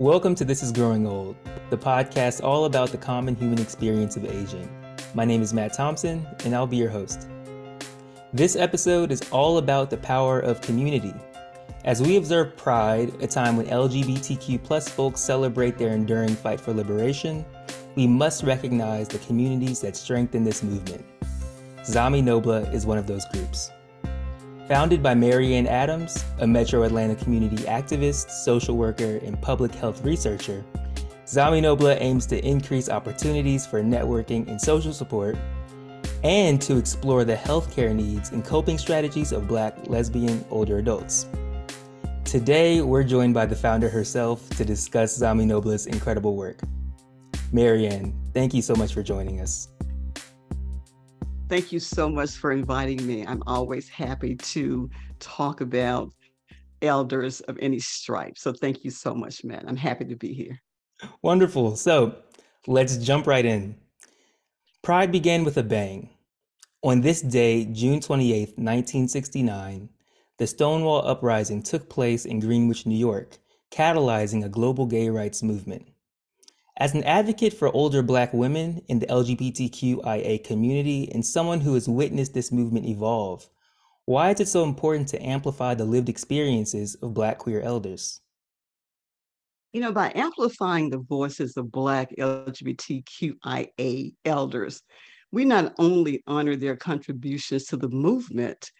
Welcome to This is Growing Old, the podcast all about the common human experience of aging. My name is Matt Thompson, and I'll be your host. This episode is all about the power of community. As we observe Pride, a time when LGBTQ plus folks celebrate their enduring fight for liberation, we must recognize the communities that strengthen this movement. Zami Nobla is one of those groups. Founded by Mary Anne Adams, a Metro Atlanta community activist, social worker, and public health researcher, Zami Nobla aims to increase opportunities for networking and social support and to explore the healthcare needs and coping strategies of Black lesbian older adults. Today, we're joined by the founder herself to discuss Zami Nobla's incredible work. Mary Anne, thank you so much for joining us. Thank you so much for inviting me. I'm always happy to talk about elders of any stripe. So thank you so much, Matt. I'm happy to be here. Wonderful. So let's jump right in. Pride began with a bang. On this day, June 28, 1969, the Stonewall Uprising took place in Greenwich, New York, catalyzing a global gay rights movement. As an advocate for older Black women in the LGBTQIA community and someone who has witnessed this movement evolve, why is it so important to amplify the lived experiences of Black queer elders? You know, by amplifying the voices of Black LGBTQIA elders, we not only honor their contributions to the movement,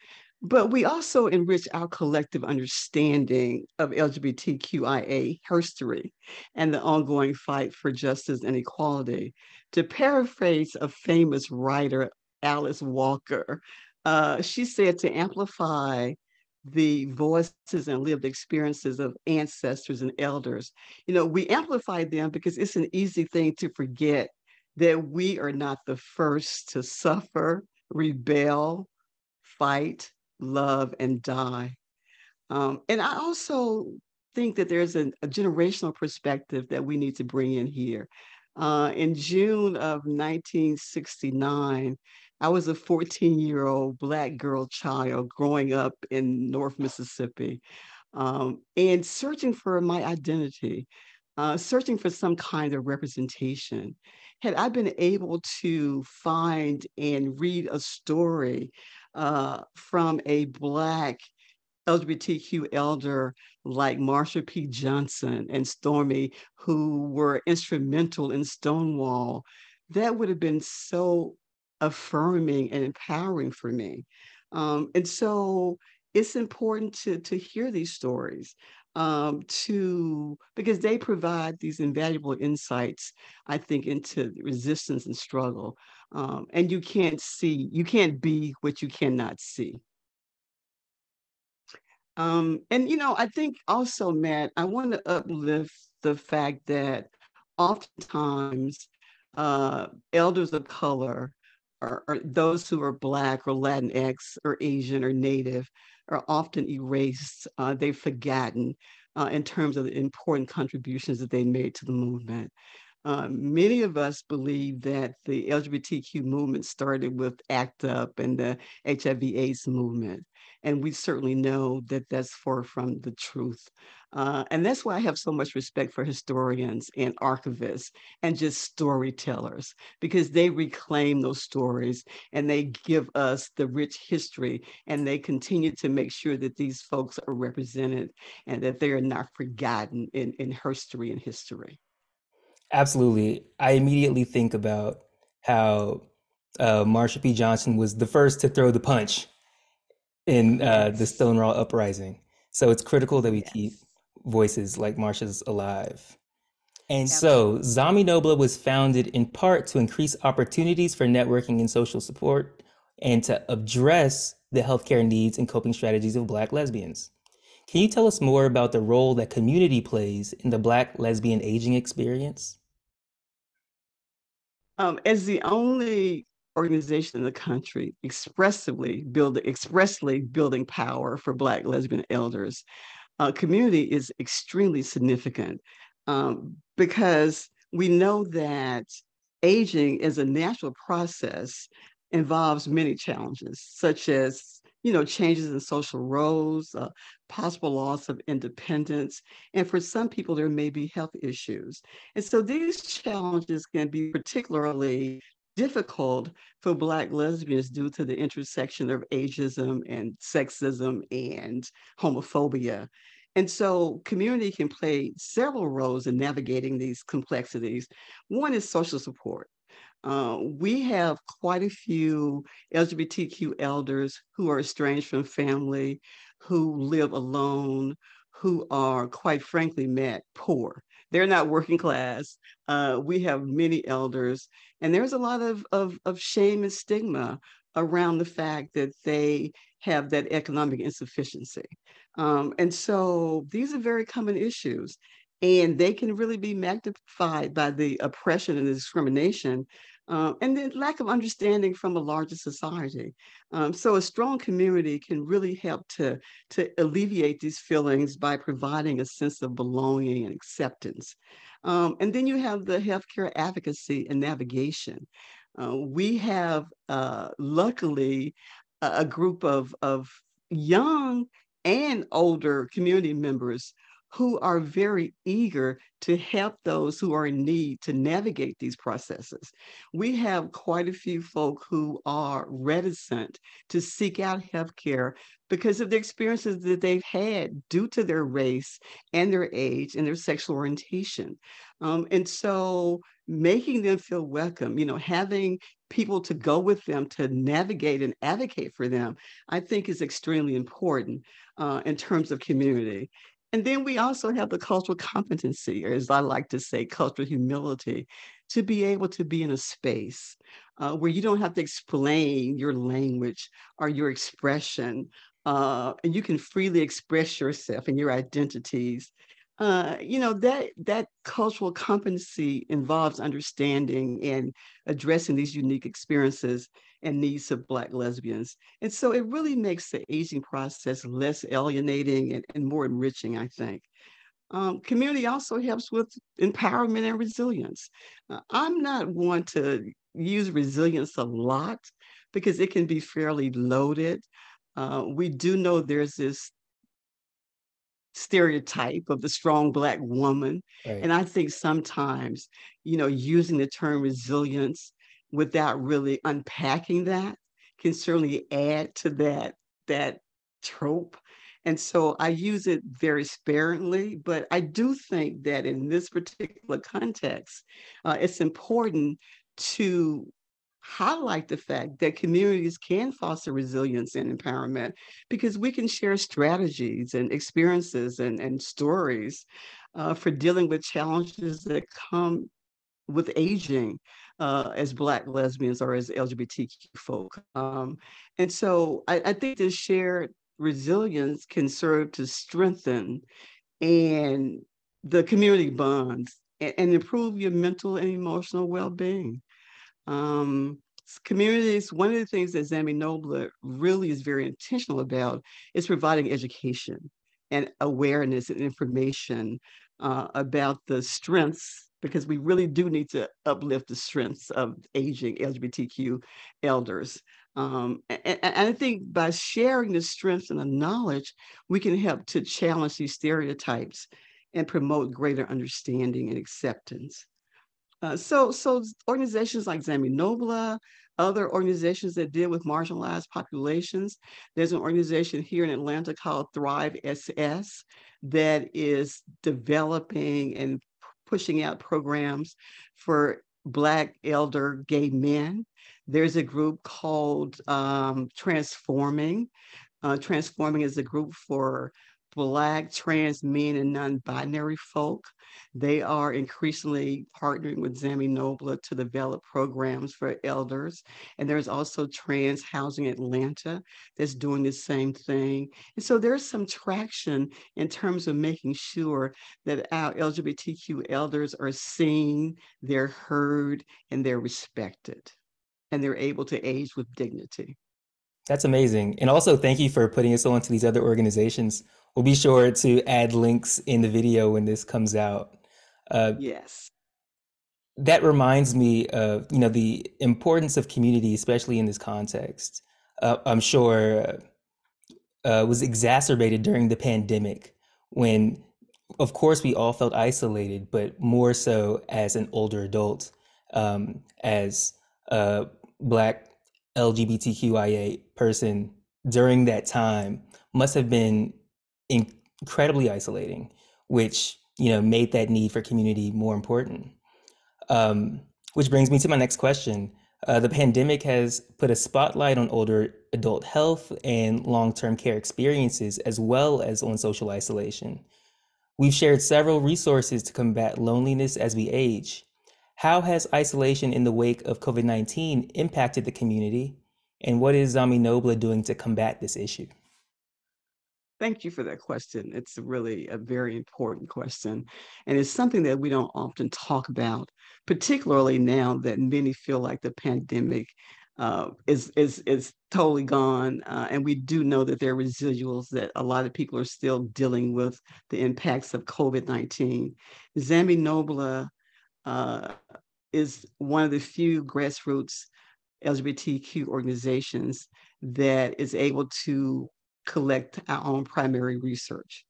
but we also enrich our collective understanding of LGBTQIA history and the ongoing fight for justice and equality. To paraphrase a famous writer, Alice Walker, uh, she said to amplify the voices and lived experiences of ancestors and elders. You know, we amplify them because it's an easy thing to forget that we are not the first to suffer, rebel, fight, love, and die. Um, and I also think that there's a, a, generational perspective that we need to bring in here. Uh, in June of 1969, I was a 14 year old Black girl child growing up in North Mississippi um, and searching for my identity, uh, searching for some kind of representation. Had I been able to find and read a story uh, from a Black LGBTQ elder like Marsha P. Johnson and Stormy, who were instrumental in Stonewall, that would have been so affirming and empowering for me. Um, and so it's important to, to hear these stories um, to because they provide these invaluable insights, I think, into resistance and struggle. Um, and you can't see, you can't be what you cannot see. Um, and you know, I think also, Matt, I want to uplift the fact that oftentimes uh, elders of color or, those who are Black or Latinx or Asian or Native are often erased. Uh, they've forgotten uh, in terms of the important contributions that they made to the movement. Uh, many of us believe that the LGBTQ movement started with ACT UP and the HIV AIDS movement. And we certainly know that that's far from the truth. Uh, and that's why I have so much respect for historians and archivists and just storytellers, because they reclaim those stories and they give us the rich history and they continue to make sure that these folks are represented and that they are not forgotten in, in history and history. Absolutely. I immediately think about how uh, Marsha P. Johnson was the first to throw the punch in uh, the Stonewall Uprising. So it's critical that we yes. keep voices like Marsha's alive. And so Zami Nobla was founded in part to increase opportunities for networking and social support and to address the healthcare needs and coping strategies of Black lesbians. Can you tell us more about the role that community plays in the Black lesbian aging experience? Um, as the only organization in the country expressively build, expressly building power for Black lesbian elders, uh, community is extremely significant um, because we know that aging is a natural process involves many challenges such as you know changes in social roles uh, possible loss of independence. And for some people, there may be health issues. And so these challenges can be particularly difficult for Black lesbians due to the intersection of ageism and sexism and homophobia. And so community can play several roles in navigating these complexities. One is social support. Uh, we have quite a few LGBTQ elders who are estranged from family, who live alone, who are, quite frankly, met poor. They're not working class. Uh, we have many elders, and there's a lot of, of, of shame and stigma around the fact that they have that economic insufficiency. Um, and so these are very common issues and they can really be magnified by the oppression and the discrimination um, and the lack of understanding from a larger society. Um, so a strong community can really help to, to alleviate these feelings by providing a sense of belonging and acceptance. Um, and then you have the healthcare advocacy and navigation. Uh, we have, uh, luckily, a, a group of, of young and older community members who are very eager to help those who are in need to navigate these processes. We have quite a few folk who are reticent to seek out healthcare because of the experiences that they've had due to their race and their age and their sexual orientation. Um, and so making them feel welcome, you know, having people to go with them to navigate and advocate for them, I think is extremely important uh, in terms of community. And then we also have the cultural competency, or as I like to say, cultural humility, to be able to be in a space uh, where you don't have to explain your language or your expression, uh, and you can freely express yourself and your identities. Uh, you know that that cultural competency involves understanding and addressing these unique experiences and needs of Black lesbians. And so it really makes the aging process less alienating and, and more enriching, I think. Um, community also helps with empowerment and resilience. Uh, I'm not one to use resilience a lot because it can be fairly loaded. Uh, we do know there's this stereotype of the strong black woman right. and i think sometimes you know using the term resilience without really unpacking that can certainly add to that that trope. And so i use it very sparingly but i do think that in this particular context uh, it's important to highlight the fact that communities can foster resilience and empowerment because we can share strategies and experiences and, and stories uh, for dealing with challenges that come with aging uh, as Black lesbians or as LGBTQ folk. Um, and so I, I think this shared resilience can serve to strengthen and the community bonds and, and improve your mental and emotional well-being. Um, communities, one of the things that Zami Nobla really is very intentional about is providing education and awareness and information uh, about the strengths because we really do need to uplift the strengths of aging LGBTQ elders. Um, and, and, I think by sharing the strengths and the knowledge, we can help to challenge these stereotypes and promote greater understanding and acceptance. Uh, so, so organizations like Zami Nobla, other organizations that deal with marginalized populations. There's an organization here in Atlanta called Thrive SS that is developing and pushing out programs for Black elder gay men. There's a group called um, Transforming. Uh, Transforming is a group for Black, trans men, and non binary folk. They are increasingly partnering with Zami Nobla to develop programs for elders. And there's also Trans Housing Atlanta that's doing the same thing. And so there's some traction in terms of making sure that our LGBTQ elders are seen, they're heard, and they're respected, and they're able to age with dignity. That's amazing. And also, thank you for putting us on to these other organizations We'll be sure to add links in the video when this comes out. Uh, yes. That reminds me of you know the importance of community, especially in this context. Uh, I'm sure uh, was exacerbated during the pandemic when, of course, we all felt isolated, but more so as an older adult, um, as a Black LGBTQIA person during that time must have been incredibly isolating, which you know made that need for community more important. Um, which brings me to my next question. Uh, the pandemic has put a spotlight on older adult health and long term care experiences, as well as on social isolation. We've shared several resources to combat loneliness as we age. How has isolation in the wake of COVID 19 impacted the community? And what is Zami Nobla doing to combat this issue? Thank you for that question. It's really a very important question. And it's something that we don't often talk about, particularly now that many feel like the pandemic uh, is, is, is totally gone. Uh, and we do know that there are residuals that a lot of people are still dealing with the impacts of COVID 19. Zami Nobla uh, is one of the few grassroots LGBTQ organizations that is able to collect our own primary research.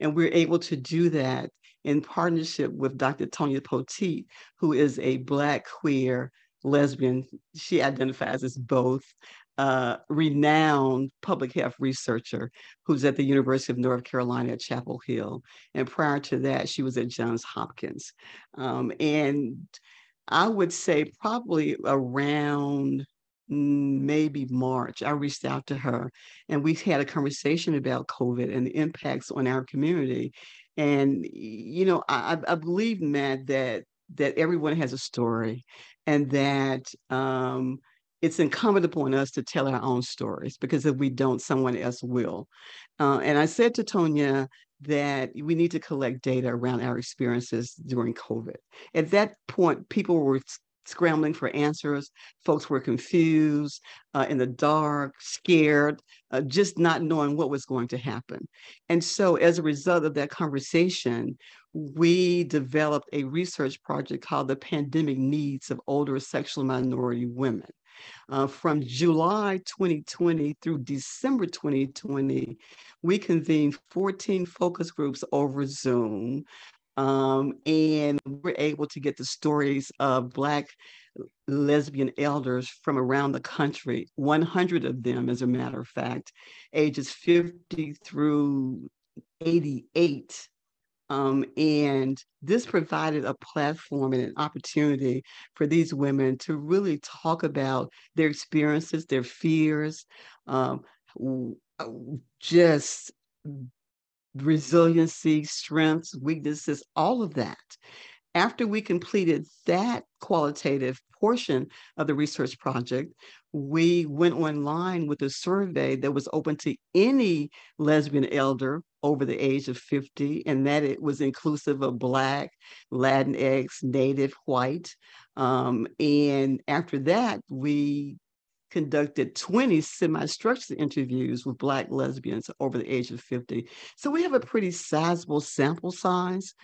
And we're able to do that in partnership with Dr. Tonia Poteat, who is a Black queer lesbian. She identifies as both, uh, renowned public health researcher who's at the University of North Carolina at Chapel Hill. And prior to that, she was at Johns Hopkins. Um, and I would say probably around maybe March, I reached out to her and we had a conversation about COVID and the impacts on our community. And, you know, I, I believe, Matt, that that everyone has a story and that um, it's incumbent upon us to tell our own stories because if we don't, someone else will. Uh, and I said to Tonia that we need to collect data around our experiences during COVID. At that point, people were scrambling for answers. Folks were confused, uh, in the dark, scared, uh, just not knowing what was going to happen. And so, as a result of that conversation, we developed a research project called The Pandemic Needs of Older Sexual Minority Women. Uh, from July 2020 through December 2020, we convened 14 focus groups over Zoom um, and we're able to get the stories of Black lesbian elders from around the country, 100 of them, as a matter of fact, ages 50 through 88. Um, and this provided a platform and an opportunity for these women to really talk about their experiences, their fears, um, just resiliency, strengths, weaknesses, all of that. After we completed that qualitative portion of the research project, we went online with a survey that was open to any lesbian elder over the age of 50, and that it was inclusive of Black, Latinx, Native, White. Um, and after that, we conducted 20 semi-structured interviews with Black lesbians over the age of 50. So we have a pretty sizable sample size.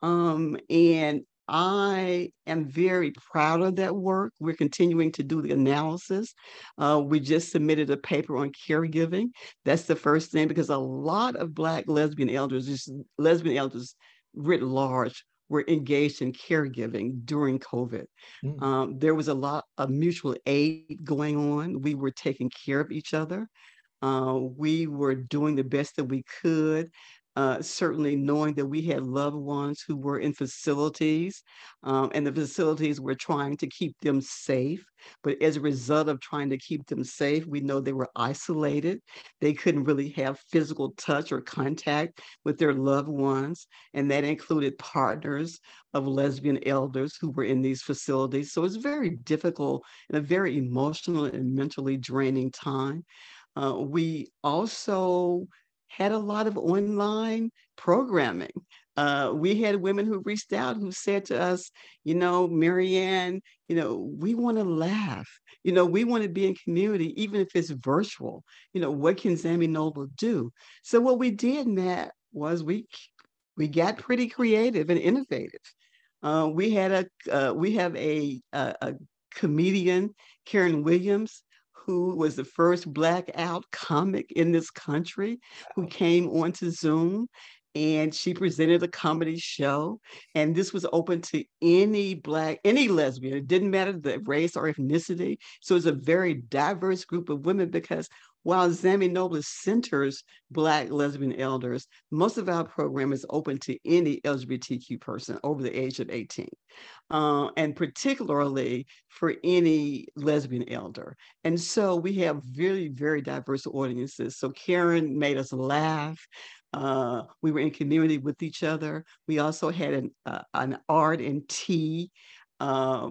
Um, and I am very proud of that work. We're continuing to do the analysis. Uh, we just submitted a paper on caregiving. That's the first thing because a lot of Black lesbian elders, just lesbian elders writ large, were engaged in caregiving during COVID. Mm. Um, there was a lot of mutual aid going on. We were taking care of each other. Uh, we were doing the best that we could uh, certainly knowing that we had loved ones who were in facilities um, and the facilities were trying to keep them safe. But as a result of trying to keep them safe, we know they were isolated. They couldn't really have physical touch or contact with their loved ones. And that included partners of lesbian elders who were in these facilities. So it's very difficult and a very emotional and mentally draining time. Uh, we also had a lot of online programming. Uh, we had women who reached out who said to us, you know, Mary Anne, you know, we want to laugh. You know, we want to be in community, even if it's virtual. You know, what can Zami Nobla do? So what we did, Matt, was we we got pretty creative and innovative. Uh, we had a uh, we have a, a, a comedian, Karen Williams, who was the first blackout comic in this country, who came onto Zoom and she presented a comedy show and this was open to any black any lesbian it didn't matter the race or ethnicity. So it's a very diverse group of women because while Zami Nobla centers Black lesbian elders, most of our program is open to any LGBTQ person over the age of 18, uh, and particularly for any lesbian elder. And so we have very, very diverse audiences. So Karen made us laugh. Uh, we were in community with each other. We also had an, uh, an art and tea uh,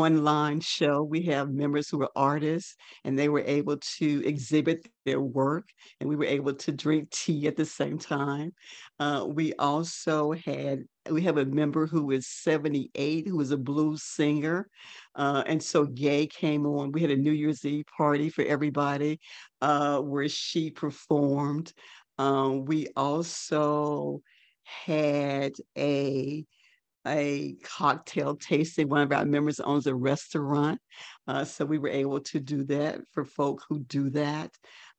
online show. We have members who are artists and they were able to exhibit their work and we were able to drink tea at the same time. Uh, we also had, we have a member who is 78 who is a blues singer. Uh, and so Gay came on. We had a New Year's Eve party for everybody uh, where she performed. Um, we also had a a cocktail tasting. One of our members owns a restaurant. Uh, so we were able to do that for folk who do that.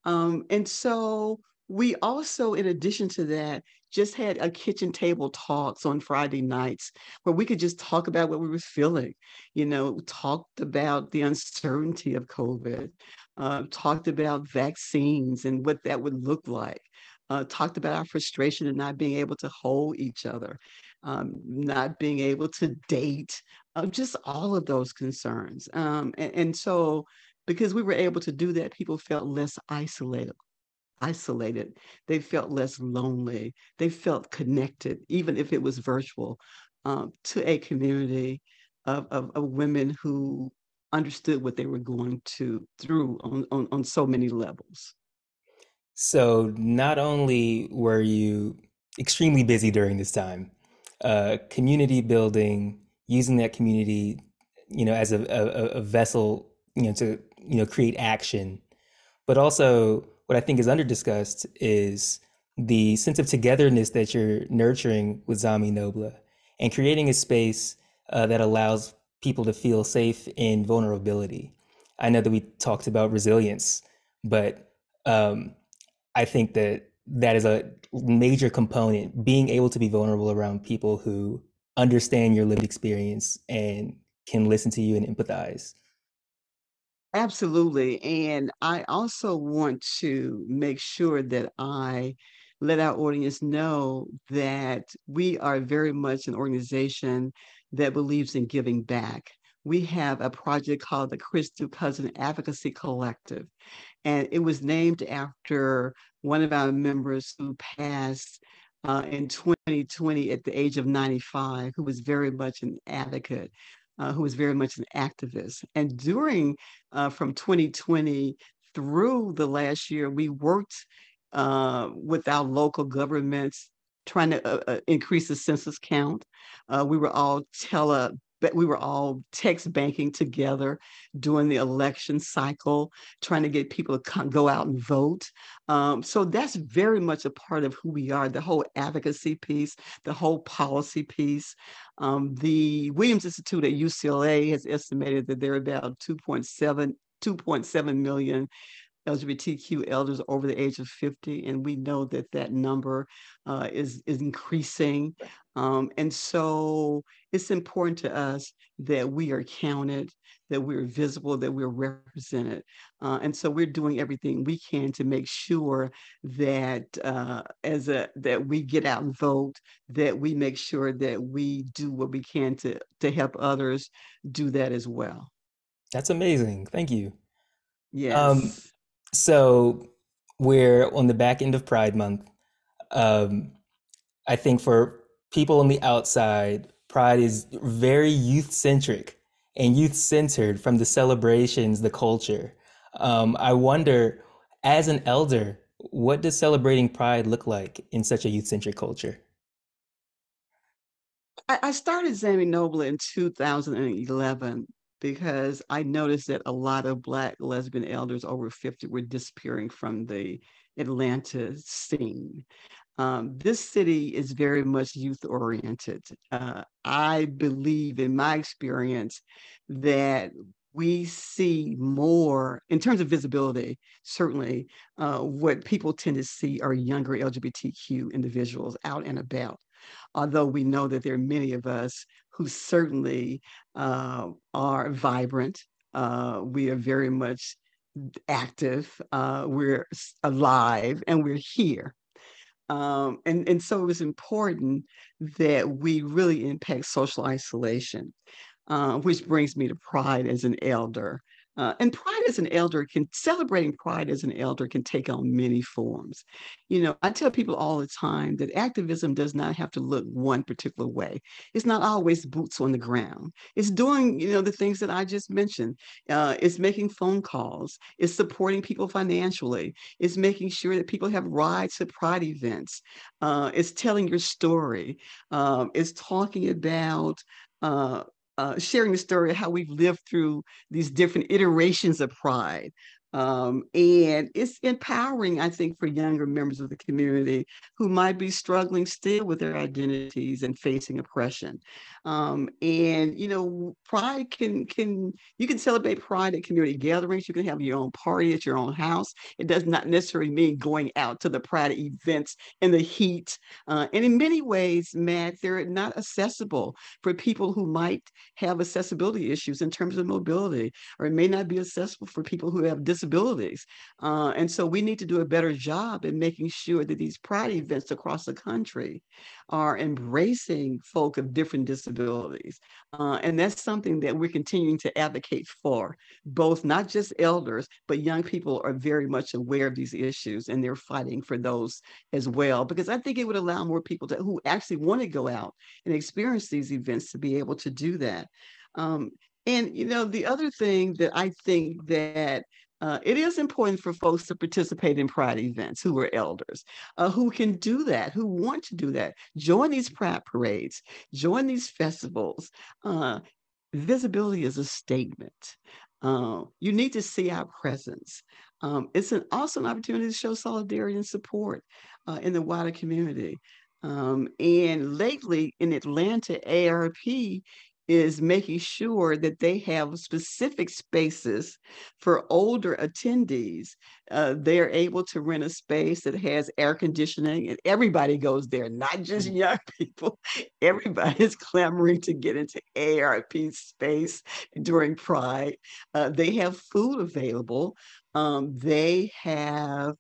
Um, and so we also, in addition to that, just had a kitchen table talks on Friday nights where we could just talk about what we were feeling, you know, talked about the uncertainty of COVID, uh, talked about vaccines and what that would look like. Uh, talked about our frustration and not being able to hold each other um, not being able to date, uh, just all of those concerns. Um, and, and so, because we were able to do that, people felt less isolated isolated. They felt less lonely. They felt connected, even if it was virtual, um, to a community of, of, of, women who understood what they were going to through on, on, on so many levels. So not only were you extremely busy during this time, uh, community building, using that community, you know, as a, a, a vessel, you know, to you know create action. But also, what I think is underdiscussed is the sense of togetherness that you're nurturing with Zami Nobla and creating a space uh, that allows people to feel safe in vulnerability. I know that we talked about resilience, but um, I think that that is a major component being able to be vulnerable around people who understand your lived experience and can listen to you and empathize absolutely and i also want to make sure that i let our audience know that we are very much an organization that believes in giving back we have a project called the Crystal Cousin Advocacy Collective. And it was named after one of our members who passed uh, in 2020 at the age of 95, who was very much an advocate, uh, who was very much an activist. And during uh, from 2020 through the last year, we worked uh, with our local governments trying to uh, uh, increase the census count. we were all tele but we were all text banking together during the election cycle, trying to get people to come, go out and vote. Um, so that's very much a part of who we are the whole advocacy piece, the whole policy piece. Um, the Williams Institute at UCLA has estimated that there are about 2.7 2.7 million LGBTQ elders over the age of 50, and we know that that number uh, is, is increasing. Um, and so it's important to us that we are counted, that we're visible, that we're represented. Uh, and so we're doing everything we can to make sure that uh, as a that we get out and vote, that we make sure that we do what we can to to help others do that as well. That's amazing. Thank you. Um, yes. Um, so we're on the back end of Pride Month. Um, I think for people on the outside, Pride is very youth centric and youth centered from the celebrations, the culture. Um, I wonder, as an elder, what does celebrating Pride look like in such a youth centric culture? I started Zami Nobla in 2011 because I noticed that a lot of Black lesbian elders over 50 were disappearing from the Atlanta scene. Um, this city is very much youth oriented. Uh, I believe, in my experience, that we see more in terms of visibility. Certainly, uh, what people tend to see are younger LGBTQ individuals out and about. Although we know that there are many of us who certainly uh, are vibrant, uh, we are very much active, uh, we're alive, and we're here. Um, and, and so it was important that we really impact social isolation, uh, which brings me to pride as an elder. Uh, and pride as an elder can celebrating pride as an elder can take on many forms. You know, I tell people all the time that activism does not have to look one particular way. It's not always boots on the ground. It's doing, you know, the things that I just mentioned. Uh, it's making phone calls. It's supporting people financially. It's making sure that people have rides to pride events. Uh, it's telling your story. Um, it's talking about uh, uh, sharing the story of how we've lived through these different iterations of pride, um, and it's empowering, I think, for younger members of the community who might be struggling still with their identities and facing oppression. Um, and you know, pride can can you can celebrate pride at community gatherings. You can have your own party at your own house. It does not necessarily mean going out to the pride events in the heat. Uh, and in many ways, Matt, they're not accessible for people who might have accessibility issues in terms of mobility, or it may not be accessible for people who have disabilities. Uh, and so we need to do a better job in making sure that these pride events across the country are embracing folk of different disabilities. Uh, and that's something that we're continuing to advocate for. Both not just elders, but young people are very much aware of these issues and they're fighting for those as well. Because I think it would allow more people to, who actually want to go out and experience these events to be able to do that. Um, and you know, the other thing that I think that uh, it is important for folks to participate in pride events who are elders, uh, who can do that, who want to do that. Join these pride parades, join these festivals. Uh, visibility is a statement. Uh, you need to see our presence. Um, it's an awesome opportunity to show solidarity and support uh, in the wider community. Um, and lately in Atlanta, AARP is making sure that they have specific spaces for older attendees. Uh, they're able to rent a space that has air conditioning, and everybody goes there, not just mm-hmm. young people. Everybody is clamoring to get into AARP space during Pride. Uh, they have food available. Um, they have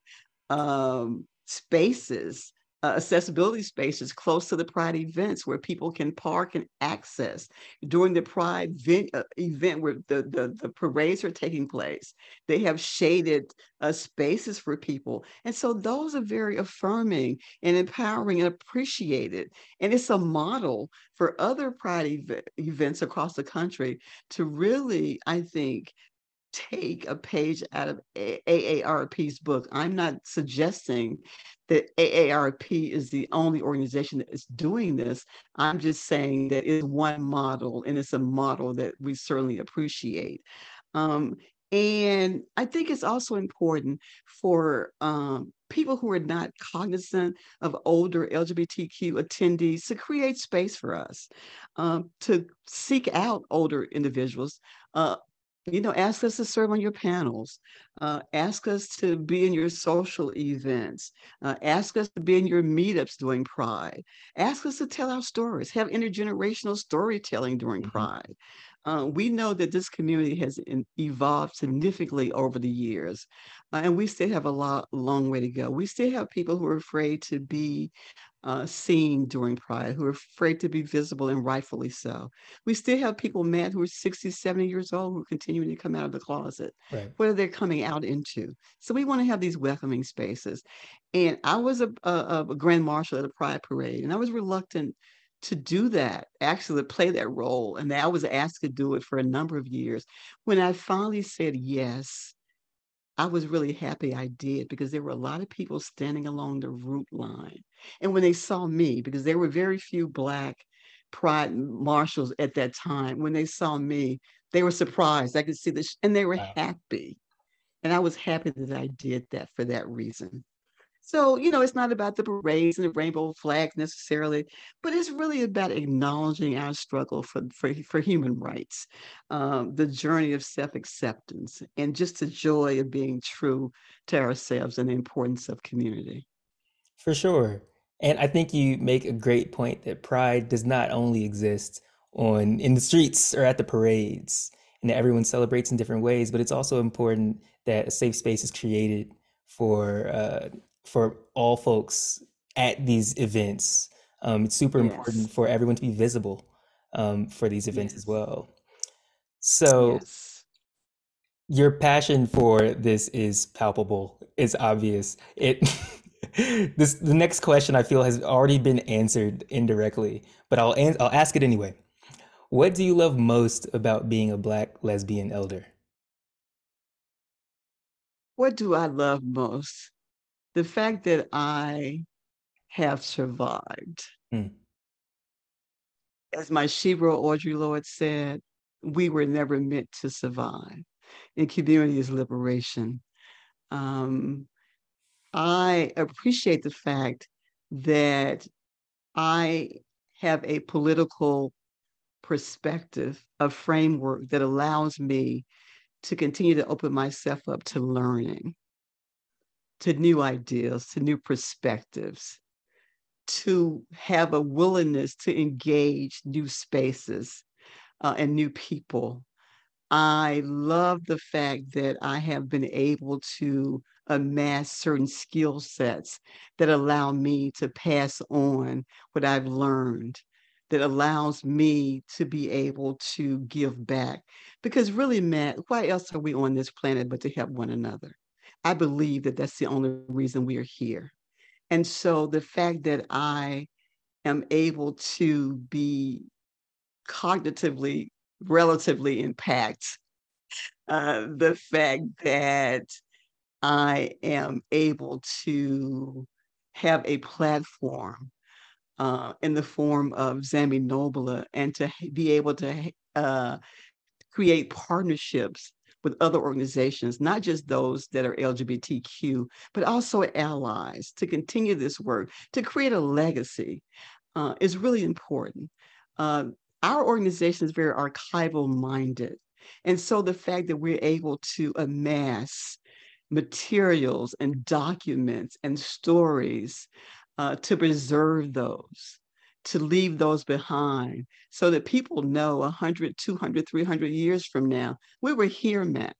um, spaces uh, accessibility spaces close to the Pride events where people can park and access during the Pride event, uh, event where the, the, the, parades are taking place. They have shaded uh, spaces for people. And so those are very affirming and empowering and appreciated. And it's a model for other Pride ev- events across the country to really, I think, take a page out of AARP's book. I'm not suggesting that AARP is the only organization that is doing this. I'm just saying that it's one model and it's a model that we certainly appreciate. Um, and I think it's also important for um, people who are not cognizant of older LGBTQ attendees to create space for us, um, to seek out older individuals, uh, you know, ask us to serve on your panels, uh, ask us to be in your social events, uh, ask us to be in your meetups during Pride, ask us to tell our stories, have intergenerational storytelling during mm-hmm. Pride. Uh, we know that this community has in, evolved significantly over the years, uh, and we still have a lot, long way to go. We still have people who are afraid to be uh, seen during Pride, who are afraid to be visible, and rightfully so. We still have people mad who are 60, 70 years old who are continuing to come out of the closet. Right. What are they coming out into? So we want to have these welcoming spaces. And I was a, a, a grand marshal at a Pride parade, and I was reluctant to do that, actually to play that role. And I was asked to do it for a number of years. When I finally said yes, I was really happy I did because there were a lot of people standing along the route line. And when they saw me, because there were very few Black pride marshals at that time, when they saw me, they were surprised. I could see this, and they were wow. happy. And I was happy that I did that for that reason. So, you know, it's not about the parades and the rainbow flags necessarily, but it's really about acknowledging our struggle for, for, for human rights, um, the journey of self acceptance, and just the joy of being true to ourselves and the importance of community. For sure. And I think you make a great point that pride does not only exist on in the streets or at the parades and that everyone celebrates in different ways, but it's also important that a safe space is created for uh, for all folks at these events. Um, it's super yes. important for everyone to be visible um, for these events yes. as well. So yes. your passion for this is palpable. It's obvious. It this the next question I feel has already been answered indirectly, but I'll an- I'll ask it anyway. What do you love most about being a black lesbian elder? What do I love most? The fact that I have survived. Mm. As my Shebro Audre Lorde said, we were never meant to survive. And community is liberation. Um, I appreciate the fact that I have a political perspective, a framework that allows me to continue to open myself up to learning to new ideas, to new perspectives, to have a willingness to engage new spaces uh, and new people. I love the fact that I have been able to amass certain skill sets that allow me to pass on what I've learned, that allows me to be able to give back. Because really, Matt, why else are we on this planet but to help one another? I believe that that's the only reason we are here. And so the fact that I am able to be cognitively relatively impact uh, the fact that I am able to have a platform uh, in the form of Zami Nobla and to be able to uh, create partnerships with other organizations, not just those that are LGBTQ, but also allies to continue this work, to create a legacy uh, is really important. Uh, our organization is very archival minded. And so the fact that we're able to amass materials and documents and stories uh, to preserve those to leave those behind so that people know 100, 200, 300 years from now, we were here, Matt.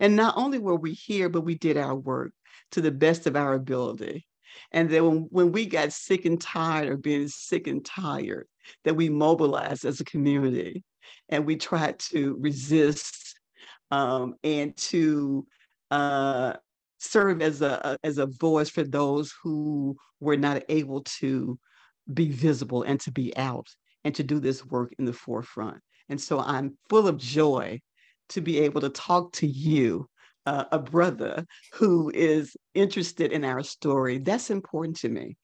And not only were we here, but we did our work to the best of our ability. And then when, when we got sick and tired of being sick and tired, that we mobilized as a community and we tried to resist um, and to uh, serve as a, as a voice for those who were not able to be visible and to be out and to do this work in the forefront. And so I'm full of joy to be able to talk to you, uh, a brother who is interested in our story. That's important to me.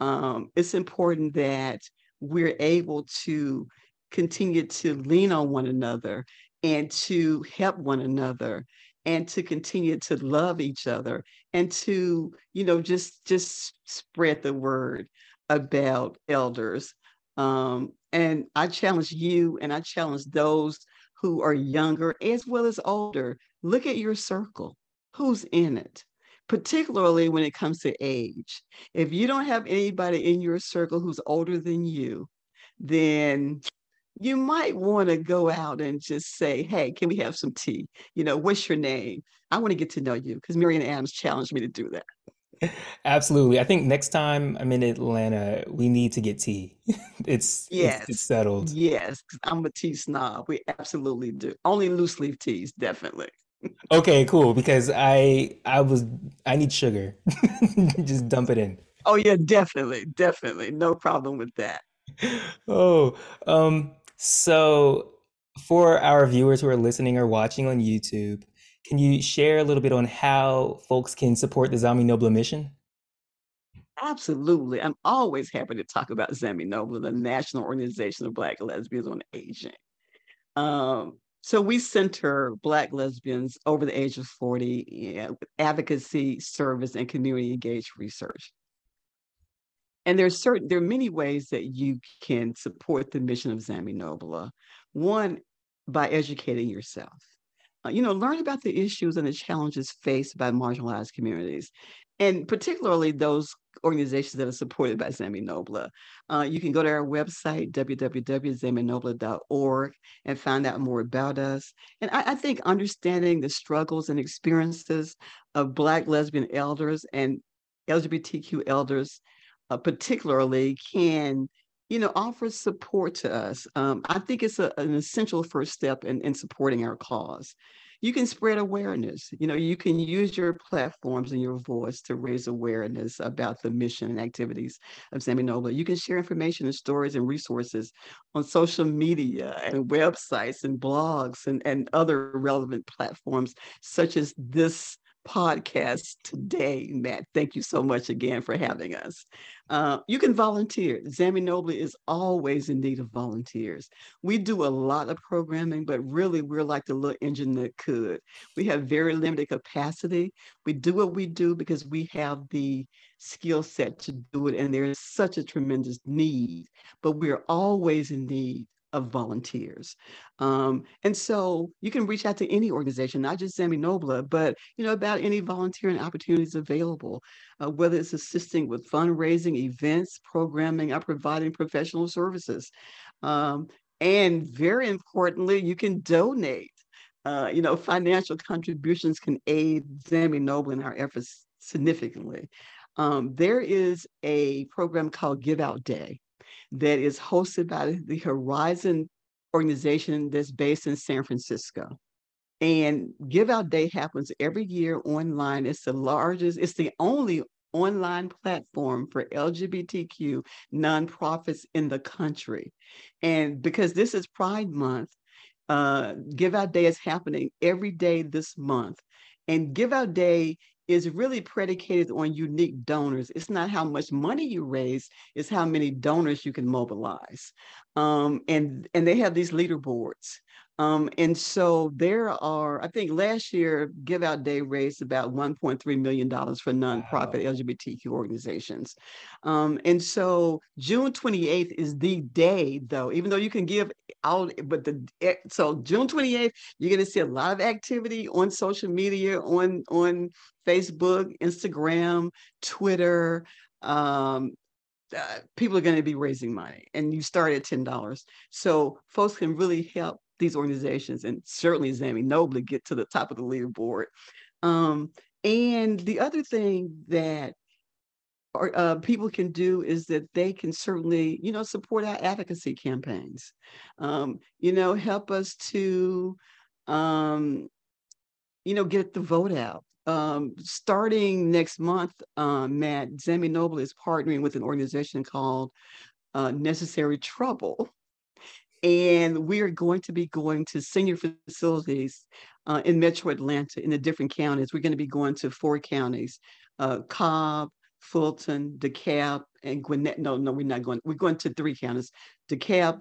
Um, it's important that we're able to continue to lean on one another and to help one another and to continue to love each other and to you know just just spread the word about elders. Um, and I challenge you and I challenge those who are younger as well as older. Look at your circle. Who's in it? Particularly when it comes to age. If you don't have anybody in your circle who's older than you, then you might want to go out and just say, Hey, can we have some tea? You know, what's your name? I want to get to know you because Mary Anne Adams challenged me to do that. Absolutely. I think next time I'm in Atlanta, we need to get tea. it's yes, it's, it's settled. Yes, I'm a tea snob. We absolutely do. Only loose leaf teas, definitely. okay, cool. Because I I was I need sugar. Just dump it in. Oh yeah, definitely, definitely, no problem with that. Oh, um, so for our viewers who are listening or watching on YouTube, can you share a little bit on how folks can support the Zami Nobla mission? Absolutely. I'm always happy to talk about Zami Nobla, the National Organization of Black Lesbians on Aging. Um, So we center Black lesbians over the age of 40 with advocacy, service, and community engaged research. And there's certain there are many ways that you can support the mission of Zami Nobla. One, by educating yourself. Uh, you know, learn about the issues and the challenges faced by marginalized communities, and particularly those organizations that are supported by Zami Nobla. Uh, you can go to our website, www.zaminobla.org, and find out more about us. And I, I, think understanding the struggles and experiences of Black lesbian elders and LGBTQ elders, uh, particularly, can you know, offer support to us. Um, I think it's a, an essential first step in, in supporting our cause. You can spread awareness. You know, you can use your platforms and your voice to raise awareness about the mission and activities of Zami Nobla. You can share information and stories and resources on social media and websites and blogs and, and other relevant platforms, such as this podcast today, Matt. Thank you so much again for having us. Uh, you can volunteer. Zami Nobla is always in need of volunteers. We do a lot of programming, but really we're like the little engine that could. We have very limited capacity. We do what we do because we have the skill set to do it, and there is such a tremendous need, but we're always in need of volunteers. Um, and so you can reach out to any organization, not just Zami Nobla, but you know about any volunteering opportunities available, uh, whether it's assisting with fundraising, events, programming, or providing professional services. Um, and very importantly, you can donate. Uh, you know, financial contributions can aid Zami Nobla in our efforts significantly. Um, there is a program called Give Out Day that is hosted by the Horizon organization that's based in San Francisco. And Give Out Day happens every year online. It's the largest, it's the only online platform for LGBTQ nonprofits in the country. And because this is Pride Month, uh, Give Out Day is happening every day this month. And Give Out Day is really predicated on unique donors. It's not how much money you raise, it's how many donors you can mobilize. Um, and, and they have these leaderboards. Um, and so there are, I think last year, Give Out Day raised about $1.3 million for nonprofit wow. LGBTQ organizations. Um, and so June 28th is the day, though, even though you can give out, but the, eh, so June 28th, you're going to see a lot of activity on social media, on, on Facebook, Instagram, Twitter. Um, uh, people are going to be raising money and you start at $10 so folks can really help these organizations and certainly Zami Nobla get to the top of the leaderboard. Um, and the other thing that uh, people can do is that they can certainly, you know, support our advocacy campaigns. Um, you know, help us to, um, you know, get the vote out. Um, starting next month, um, Matt Zami Nobla is partnering with an organization called uh, Necessary Trouble, and we are going to be going to senior facilities uh, in Metro Atlanta in the different counties. We're going to be going to four counties: uh, Cobb, Fulton, DeKalb, and Gwinnett. No, no, we're not going. We're going to three counties: DeKalb,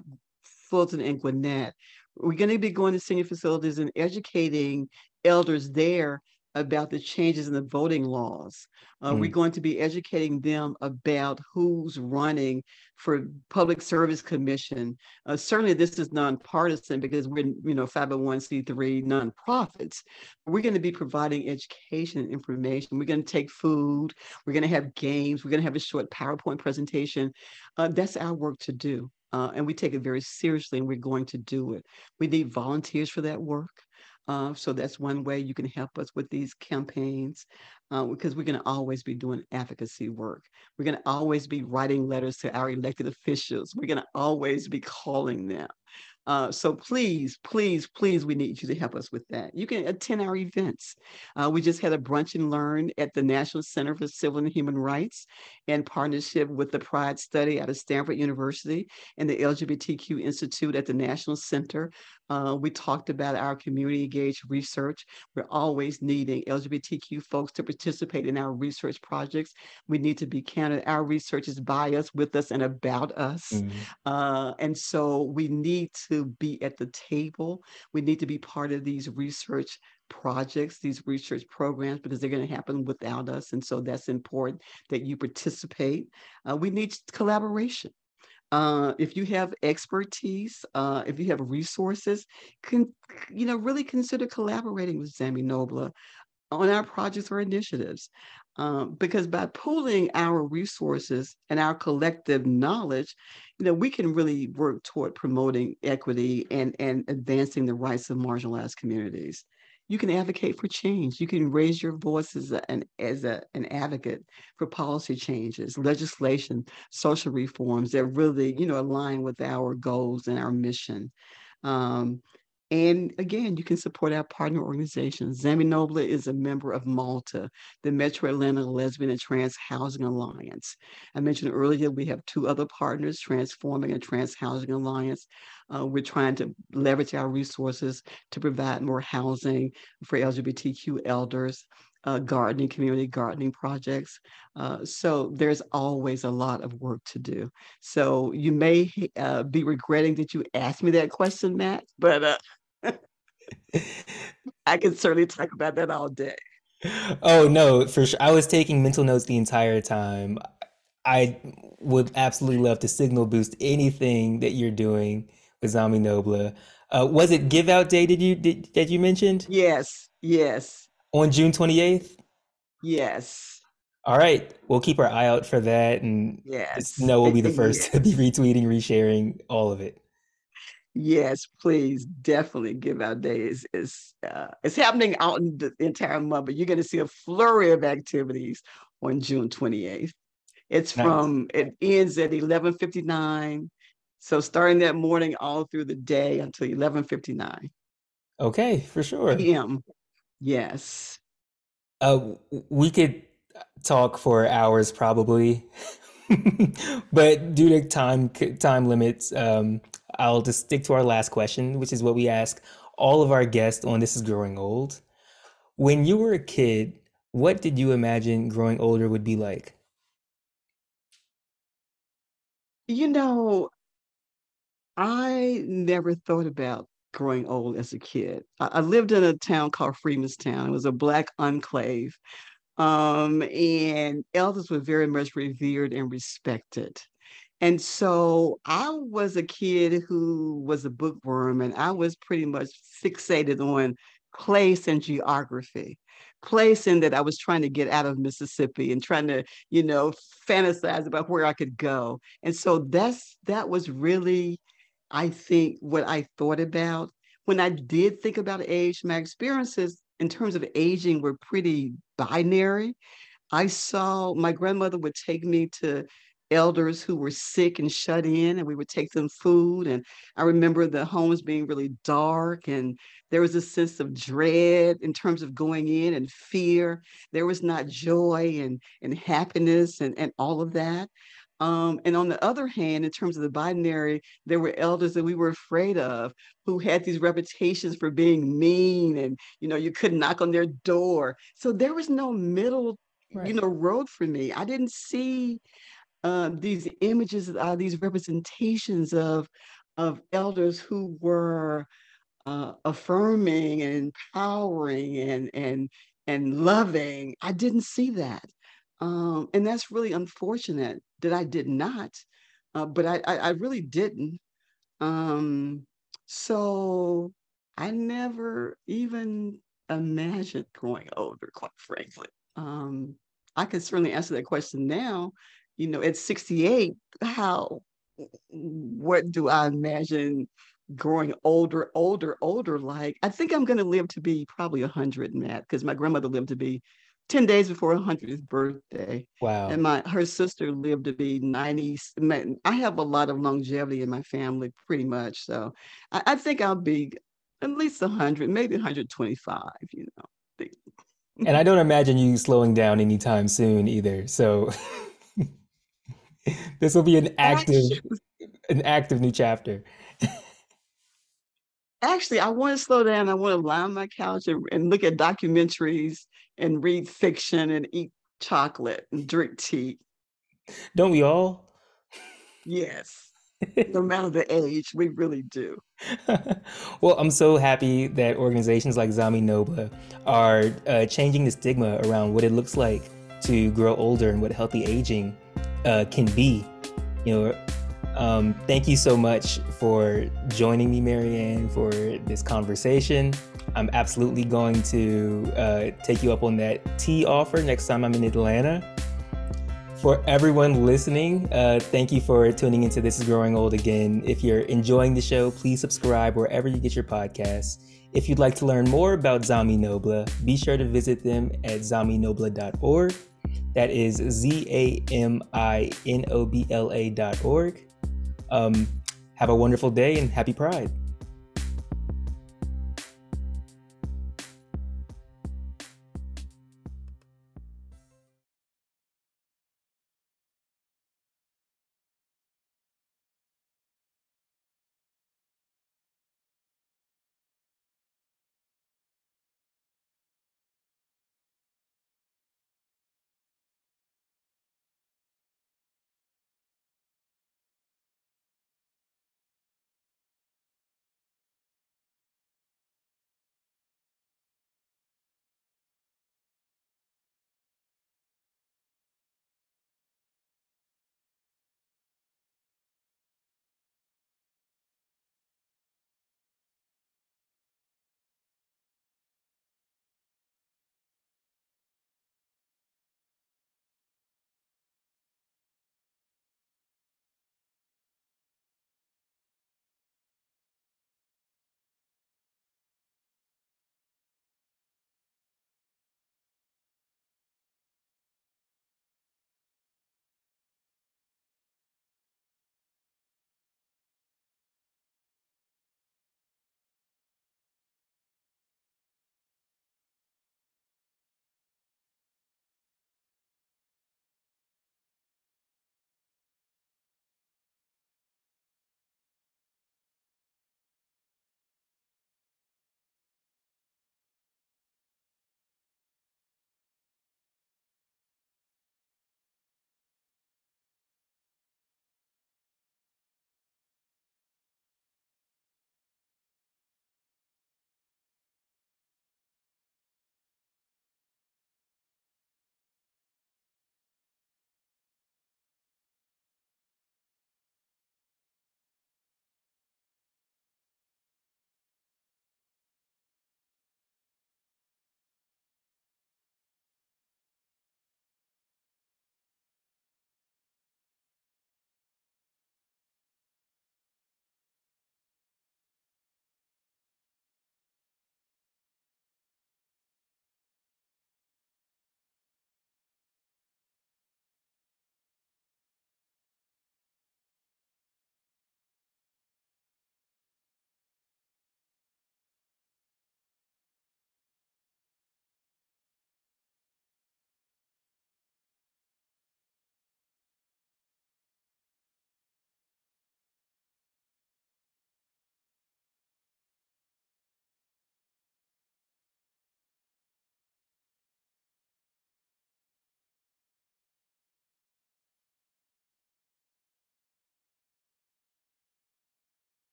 Fulton, and Gwinnett. We're going to be going to senior facilities and educating elders there about the changes in the voting laws. Uh, mm. We're going to be educating them about who's running for Public Service Commission. Uh, certainly, this is nonpartisan because we're, you know, 501c3 nonprofits. We're going to be providing education and information. We're going to take food. We're going to have games. We're going to have a short PowerPoint presentation. Uh, that's our work to do. Uh, and we take it very seriously, and we're going to do it. We need volunteers for that work. Uh, so that's one way you can help us with these campaigns uh, because we're going to always be doing advocacy work. We're going to always be writing letters to our elected officials. We're going to always be calling them. Uh, so please, please, please, we need you to help us with that. You can attend our events. Uh, we just had a brunch and learn at the National Center for Civil and Human Rights in partnership with the Pride Study out of Stanford University and the LGBTQ Institute at the National Center. Uh, we talked about our community engaged research. We're always needing LGBTQ folks to participate in our research projects. We need to be counted. Our research is by us, with us, and about us. Mm-hmm. Uh, and so we need to to be at the table. We need to be part of these research projects, these research programs, because they're going to happen without us. And so that's important that you participate. Uh, we need collaboration. Uh, if you have expertise, uh, if you have resources, can you know really consider collaborating with ZAMI-NOBLA on our projects or initiatives. Um, because by pooling our resources and our collective knowledge, you know, we can really work toward promoting equity and, and advancing the rights of marginalized communities. You can advocate for change. You can raise your voice as, a, an, as a, an advocate for policy changes, legislation, social reforms that really, you know, align with our goals and our mission. Um, and again, you can support our partner organizations. ZAMI-NOBLA is a member of MALTA, the Metro Atlanta Lesbian and Trans Housing Alliance. I mentioned earlier we have two other partners, Transforming and Trans Housing Alliance. Uh, we're trying to leverage our resources to provide more housing for LGBTQ elders. Uh, gardening, community gardening projects. Uh, so there's always a lot of work to do. So you may uh, be regretting that you asked me that question, Matt, but uh, I can certainly talk about that all day. Oh no, for sure. I was taking mental notes the entire time. I would absolutely love to signal boost anything that you're doing with ZAMI-NOBLA. Uh, was it Give Out Day? Did you did that you mentioned? Yes, yes. On June 28th. Yes. All right, we'll keep our eye out for that, and yes, just know we'll be the first yes. to be retweeting, resharing all of it. Yes, please, definitely Give Out Day is is uh, it's happening out in the entire month, but you're going to see a flurry of activities on June 28th. It's nice. from it ends at 11:59, so starting that morning all through the day until 11:59. Okay, for sure. PM. Yes. Uh, we could talk for hours probably, but due to time time limits, um, I'll just stick to our last question, which is what we ask all of our guests on This is Growing Old. When you were a kid, what did you imagine growing older would be like? You know, I never thought about growing old as a kid. I, I lived in a town called Freemanstown. It was a Black enclave. Um, and elders were very much revered and respected. And so I was a kid who was a bookworm, and I was pretty much fixated on place and geography. Place in that I was trying to get out of Mississippi and trying to, you know, fantasize about where I could go. And so that's that was really, I think, what I thought about. When I did think about age, my experiences in terms of aging were pretty binary. I saw my grandmother would take me to elders who were sick and shut in and we would take them food and i remember the homes being really dark and there was a sense of dread in terms of going in and fear there was not joy and, and happiness and, and all of that um, and on the other hand, in terms of the binary, there were elders that we were afraid of who had these reputations for being mean and, you know, you couldn't knock on their door. So there was no middle, right. you know, road for me. I didn't see um, these images, uh, these representations of of elders who were uh, affirming and empowering and and and loving. I didn't see that, um, and that's really unfortunate that I did not. Uh, but I, I, I really didn't. Um, so I never even imagined growing older, quite frankly. Um, I can certainly answer that question now you know, at 68, how, what do I imagine growing older, older, older like? I think I'm going to live to be probably 100, Matt, because my grandmother lived to be 10 days before her 100th birthday. Wow. And my her sister lived to be 90. I have a lot of longevity in my family, pretty much. So I, I think I'll be at least 100, maybe 125, you know. and I don't imagine you slowing down anytime soon either. So this will be an active an active new chapter. Actually, I want to slow down. I want to lie on my couch and, and look at documentaries and read fiction and eat chocolate and drink tea. Don't we all? Yes. no matter the age, we really do. well, I'm so happy that organizations like Zami Nobla are uh, changing the stigma around what it looks like to grow older and what healthy aging uh, can be. You know, um, thank you so much for joining me, Mary Anne, for this conversation. I'm absolutely going to uh, take you up on that tea offer next time I'm in Atlanta. For everyone listening, uh, thank you for tuning into This is Growing Old again. If you're enjoying the show, please subscribe wherever you get your podcasts. If you'd like to learn more about Zami Nobla, be sure to visit them at zaminobla.org. That is Z A M I N O B L A.org. Um, have a wonderful day and happy Pride.